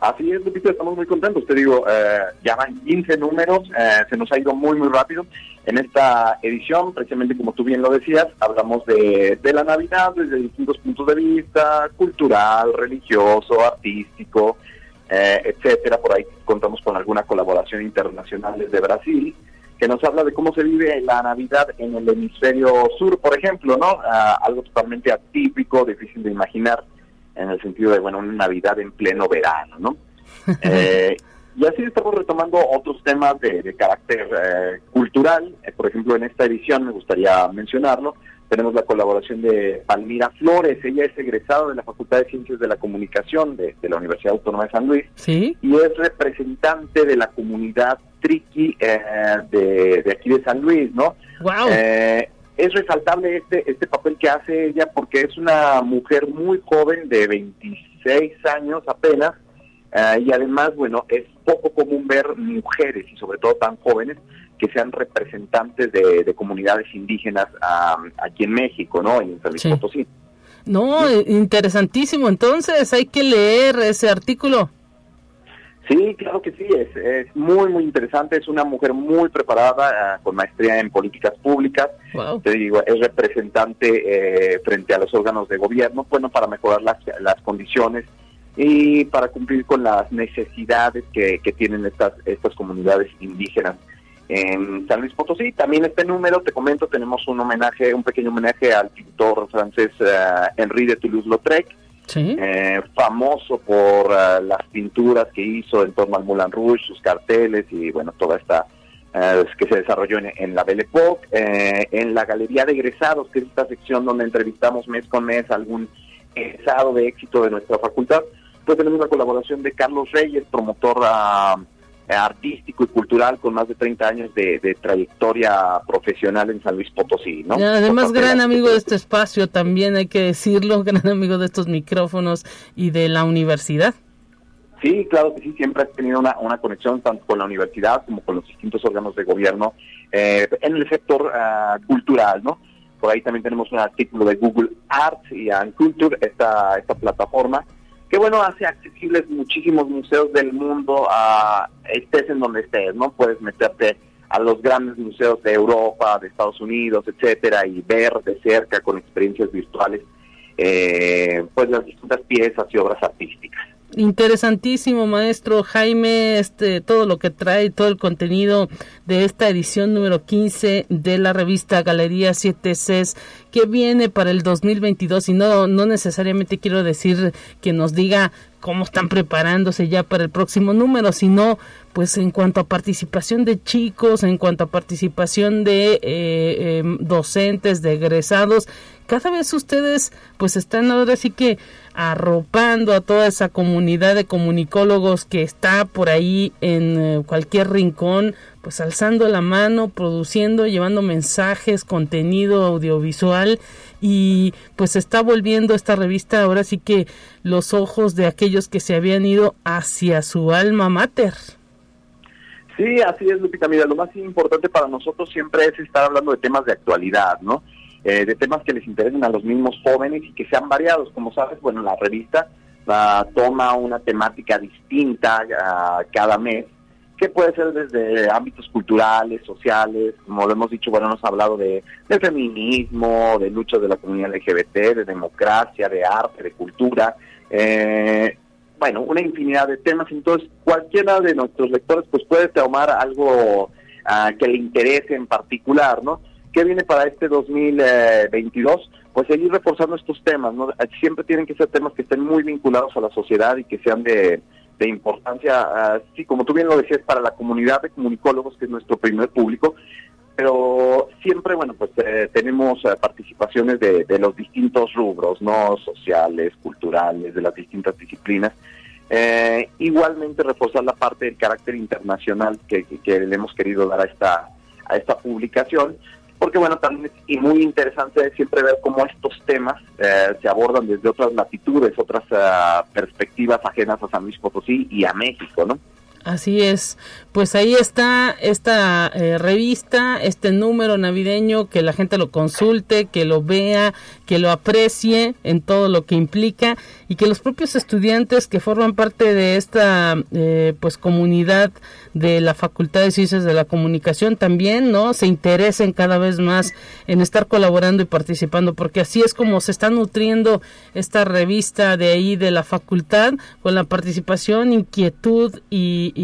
Así es, Lupita, estamos muy contentos. Te digo, eh, ya van 15 números, eh, se nos ha ido muy, muy rápido. En esta edición, precisamente como tú bien lo decías, hablamos de, la Navidad desde distintos puntos de vista, cultural, religioso, artístico, eh, etcétera. Por ahí contamos con alguna colaboración internacional desde Brasil, que nos habla de cómo se vive la Navidad en el hemisferio sur, por ejemplo, ¿no? Ah, algo totalmente atípico, difícil de imaginar en el sentido de, bueno, una Navidad en pleno verano, ¿no? Eh, Y así estamos retomando otros temas de, carácter eh, cultural. Eh, por ejemplo, en esta edición me gustaría mencionarlo. Tenemos la colaboración de Palmira Flores. Ella es egresada de la Facultad de Ciencias de la Comunicación de, la Universidad Autónoma de San Luis. ¿Sí? Y es representante de la comunidad triqui eh, de, aquí de San Luis, ¿no? Wow. Es resaltable este, este papel que hace ella porque es una mujer muy joven de 26 años apenas Ah, y además, bueno, es poco común ver mujeres y sobre todo tan jóvenes que sean representantes de, comunidades indígenas aquí en México, ¿no? En San Luis Potosí. No, interesantísimo. Entonces hay que leer ese artículo. Sí, claro que sí, es, es muy, muy interesante. Es una mujer muy preparada, ah, con maestría en políticas públicas. Te digo, es representante eh, frente a los órganos de gobierno, bueno, para mejorar las, las condiciones y para cumplir con las necesidades que, tienen estas, estas comunidades indígenas en San Luis Potosí. También este número, te comento, tenemos un homenaje, un pequeño homenaje al pintor francés uh, Henri de Toulouse-Lautrec, eh, famoso por eh, las pinturas que hizo en torno al Moulin Rouge, sus carteles y bueno, toda esta que se desarrolló en, la Belle Époque, en la Galería de Egresados, que es esta sección donde entrevistamos mes con mes algún egresado de éxito de nuestra facultad pues tenemos la colaboración de Carlos Reyes, promotor ah, artístico y cultural con más de 30 años de, trayectoria profesional en San Luis Potosí, ¿no? además, gran amigo de este espacio también, hay que decirlo, gran amigo de estos micrófonos y de la universidad. Sí, claro que sí, siempre has tenido una, conexión tanto con la universidad como con los distintos órganos de gobierno eh, en el sector ah, cultural, ¿no? Por ahí también tenemos un artículo de Google Arts y Culture, esta, esta plataforma, que bueno, hace accesibles muchísimos museos del mundo, a, estés en donde estés, ¿no? Puedes meterte a los grandes museos de Europa, de Estados Unidos, etcétera, y ver de cerca con experiencias virtuales, eh, pues las distintas piezas y obras artísticas. Interesantísimo, maestro Jaime, este, todo lo que trae, todo el contenido de esta edición número 15 de la revista Galería 7 Cs que viene para el 2022 y no, no necesariamente quiero decir que nos diga cómo están preparándose ya para el próximo número, sino pues en cuanto a participación de chicos, en cuanto a participación de eh, em, docentes, de egresados, cada vez ustedes pues están ahora sí que arropando a toda esa comunidad de comunicólogos que está por ahí en eh, cualquier rincón, pues alzando la mano, produciendo, llevando mensajes, contenido audiovisual y pues está volviendo esta revista ahora sí que los ojos de aquellos que se habían ido hacia su alma mater. Sí, así es, Lupita. Mira, lo más importante para nosotros siempre es estar hablando de temas de actualidad, ¿no? Eh, de temas que les interesen a los mismos jóvenes y que sean variados. Como sabes, bueno, la revista toma una temática distinta ah, cada mes, que puede ser desde ámbitos culturales, sociales, como lo hemos dicho, bueno, ha hablado de, feminismo, de lucha de la comunidad LGBT, de democracia, de arte, de cultura, eh, bueno, una infinidad de temas. Entonces, cualquiera de nuestros lectores pues puede tomar algo ah, que le interese en particular, ¿no? ¿Qué viene para este 2022? Pues seguir reforzando estos temas, ¿no? Siempre tienen que ser temas que estén muy vinculados a la sociedad y que sean de, importancia, así como tú bien lo decías, para la comunidad de comunicólogos, que es nuestro primer público, pero siempre, bueno, pues eh, tenemos eh, participaciones de, los distintos rubros, ¿no? Sociales, culturales, de las distintas disciplinas. Eh, igualmente reforzar la parte del carácter internacional que, que, le hemos querido dar a esta, a esta publicación, porque bueno, también es muy interesante siempre ver cómo estos temas eh, se abordan desde otras latitudes, otras eh, perspectivas ajenas a San Luis Potosí y a México, ¿no? Así es, pues ahí está esta eh, revista, este número navideño, que la gente lo consulte, que lo vea, que lo aprecie en todo lo que implica y que los propios estudiantes que forman parte de esta eh, pues comunidad de la Facultad de Ciencias de la Comunicación también, ¿no? Se interesen cada vez más en estar colaborando y participando, porque así es como se está nutriendo esta revista de ahí de la facultad, con la participación, inquietud y,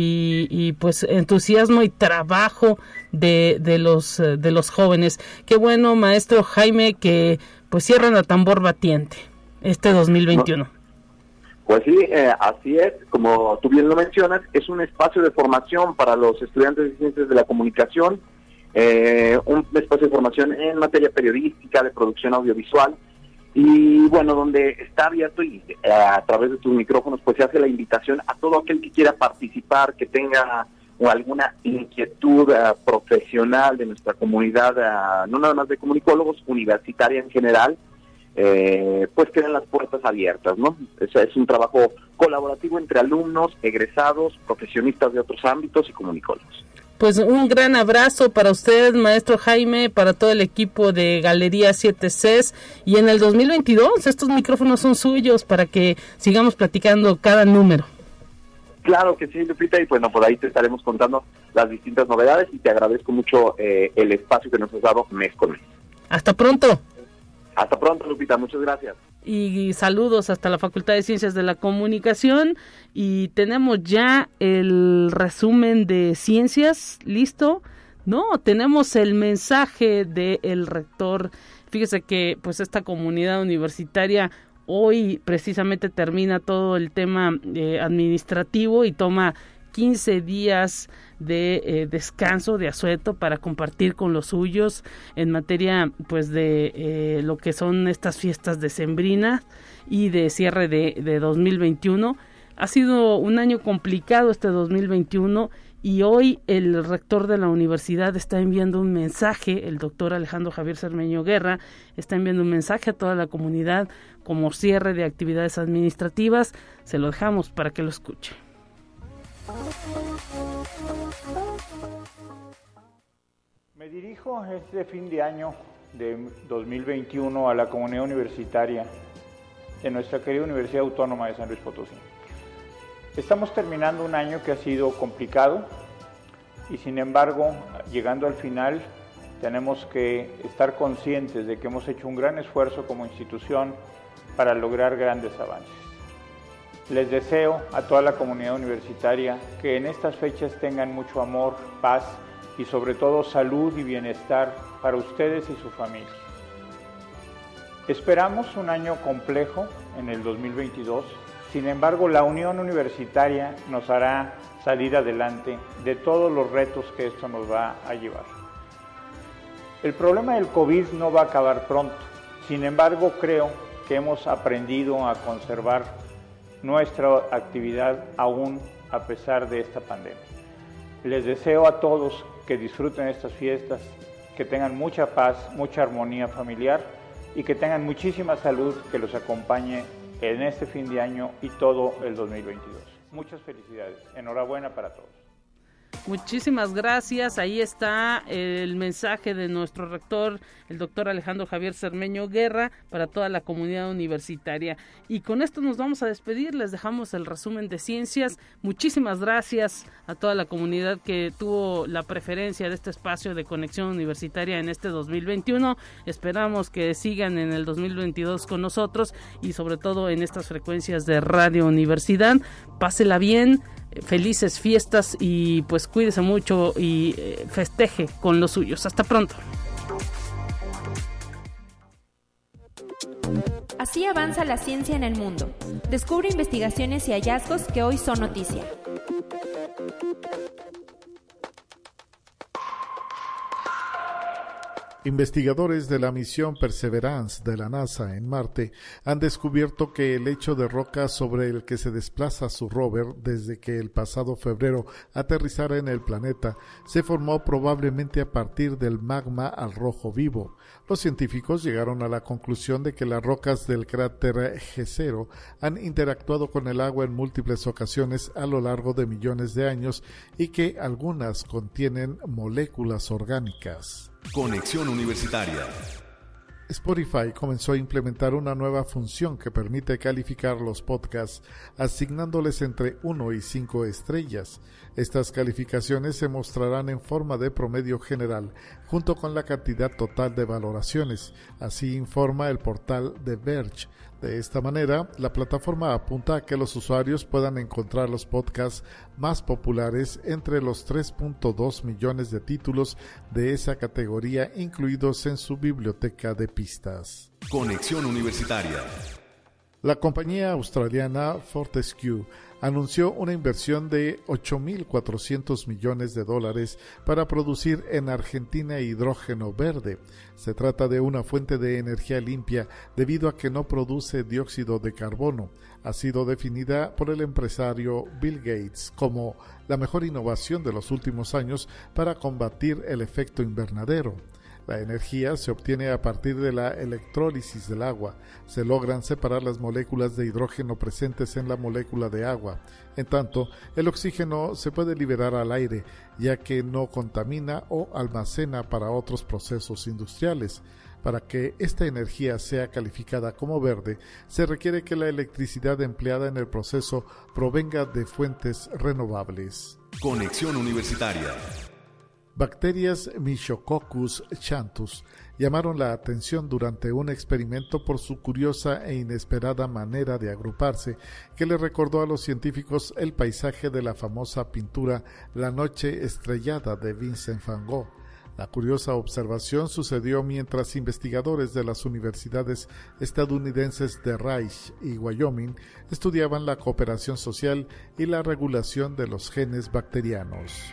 pues entusiasmo y trabajo de, de, los, de los jóvenes. Qué bueno, maestro Jaime, que pues cierran a tambor batiente este 2021. Pues sí, eh, así es, como tú bien lo mencionas, es un espacio de formación para los estudiantes de ciencias de la comunicación, eh, un espacio de formación en materia periodística, de producción audiovisual, y bueno, donde está abierto y eh, a través de tus micrófonos pues se hace la invitación a todo aquel que quiera participar, que tenga alguna inquietud profesional de nuestra comunidad, no nada más de comunicólogos, universitaria en general, eh, pues queden las puertas abiertas, ¿no? Es un trabajo colaborativo entre alumnos, egresados, profesionistas de otros ámbitos y comunicólogos. Pues un gran abrazo para usted, maestro Jaime, para todo el equipo de Galería 7 Cs. Y en el 2022 estos micrófonos son suyos para que sigamos platicando cada número. Claro que sí, Lupita, y bueno, por ahí te estaremos contando las distintas novedades y te agradezco mucho eh, el espacio que nos has dado mes con mes. Hasta pronto. Hasta pronto, Lupita, muchas gracias. Y saludos hasta la Facultad de Ciencias de la Comunicación. Y tenemos ya el resumen de ciencias, ¿listo? No, tenemos el mensaje del rector. Fíjese que pues esta comunidad universitaria hoy precisamente termina todo el tema eh, administrativo y toma 15 días de eh, descanso, de asueto para compartir con los suyos en materia pues de eh, lo que son estas fiestas decembrinas y de cierre de, de 2021. Ha sido un año complicado este 2021 y hoy el rector de la universidad está enviando un mensaje, el doctor Alejandro Javier Cermeño Guerra está enviando un mensaje a toda la comunidad como cierre de actividades administrativas. Se lo dejamos para que lo escuche. Me dirijo este fin de año de 2021 a la comunidad universitaria de nuestra querida Universidad Autónoma de San Luis Potosí. Estamos terminando un año que ha sido complicado y sin embargo, llegando al final, tenemos que estar conscientes de que hemos hecho un gran esfuerzo como institución para lograr grandes avances. Les deseo a toda la comunidad universitaria que en estas fechas tengan mucho amor, paz y sobre todo salud y bienestar para ustedes y su familia. Esperamos un año complejo en el 2022, sin embargo la unión universitaria nos hará salir adelante de todos los retos que esto nos va a llevar. El problema del COVID no va a acabar pronto, sin embargo creo que hemos aprendido a conservar nuestra actividad aún a pesar de esta pandemia. Les deseo a todos que disfruten estas fiestas, que tengan mucha paz, mucha armonía familiar y que tengan muchísima salud que los acompañe en este fin de año y todo el 2022. Muchas felicidades. Enhorabuena para todos. Muchísimas gracias. Ahí está el mensaje de nuestro rector, el doctor Alejandro Javier Cermeño Guerra, para toda la comunidad universitaria. Y con esto nos vamos a despedir. Les dejamos el resumen de ciencias. Muchísimas gracias a toda la comunidad que tuvo la preferencia de este espacio de conexión universitaria en este 2021. Esperamos que sigan en el 2022 con nosotros y sobre todo en estas frecuencias de Radio Universidad. Pásela bien felices fiestas y pues cuídese mucho y eh, festeje con los suyos. Hasta pronto. Así avanza la ciencia en el mundo. Descubre investigaciones y hallazgos que hoy son noticia. Investigadores de la misión Perseverance de la NASA en Marte han descubierto que el lecho de roca sobre el que se desplaza su rover desde que el pasado febrero aterrizara en el planeta se formó probablemente a partir del magma al rojo vivo. Los científicos llegaron a la conclusión de que las rocas del cráter G0 han interactuado con el agua en múltiples ocasiones a lo largo de millones de años y que algunas contienen moléculas orgánicas. Conexión Universitaria. Spotify comenzó a implementar una nueva función que permite calificar los podcasts asignándoles entre 1 y 5 estrellas. Estas calificaciones se mostrarán en forma de promedio general junto con la cantidad total de valoraciones, así informa el portal de Verge. De esta manera, la plataforma apunta a que los usuarios puedan encontrar los podcasts más populares entre los 3.2 millones de títulos de esa categoría incluidos en su biblioteca de pistas. Conexión Universitaria. La compañía australiana Fortescue anunció una inversión de 8.400 millones de dólares para producir en Argentina hidrógeno verde. Se trata de una fuente de energía limpia debido a que no produce dióxido de carbono. Ha sido definida por el empresario Bill Gates como la mejor innovación de los últimos años para combatir el efecto invernadero. La energía se obtiene a partir de la electrólisis del agua. Se logran separar las moléculas de hidrógeno presentes en la molécula de agua. En tanto, el oxígeno se puede liberar al aire, ya que no contamina o almacena para otros procesos industriales. Para que esta energía sea calificada como verde, se requiere que la electricidad empleada en el proceso provenga de fuentes renovables. Conexión Universitaria Bacterias Michococcus chantus llamaron la atención durante un experimento por su curiosa e inesperada manera de agruparse, que le recordó a los científicos el paisaje de la famosa pintura La Noche Estrellada de Vincent van Gogh. La curiosa observación sucedió mientras investigadores de las universidades estadounidenses de Rice y Wyoming estudiaban la cooperación social y la regulación de los genes bacterianos.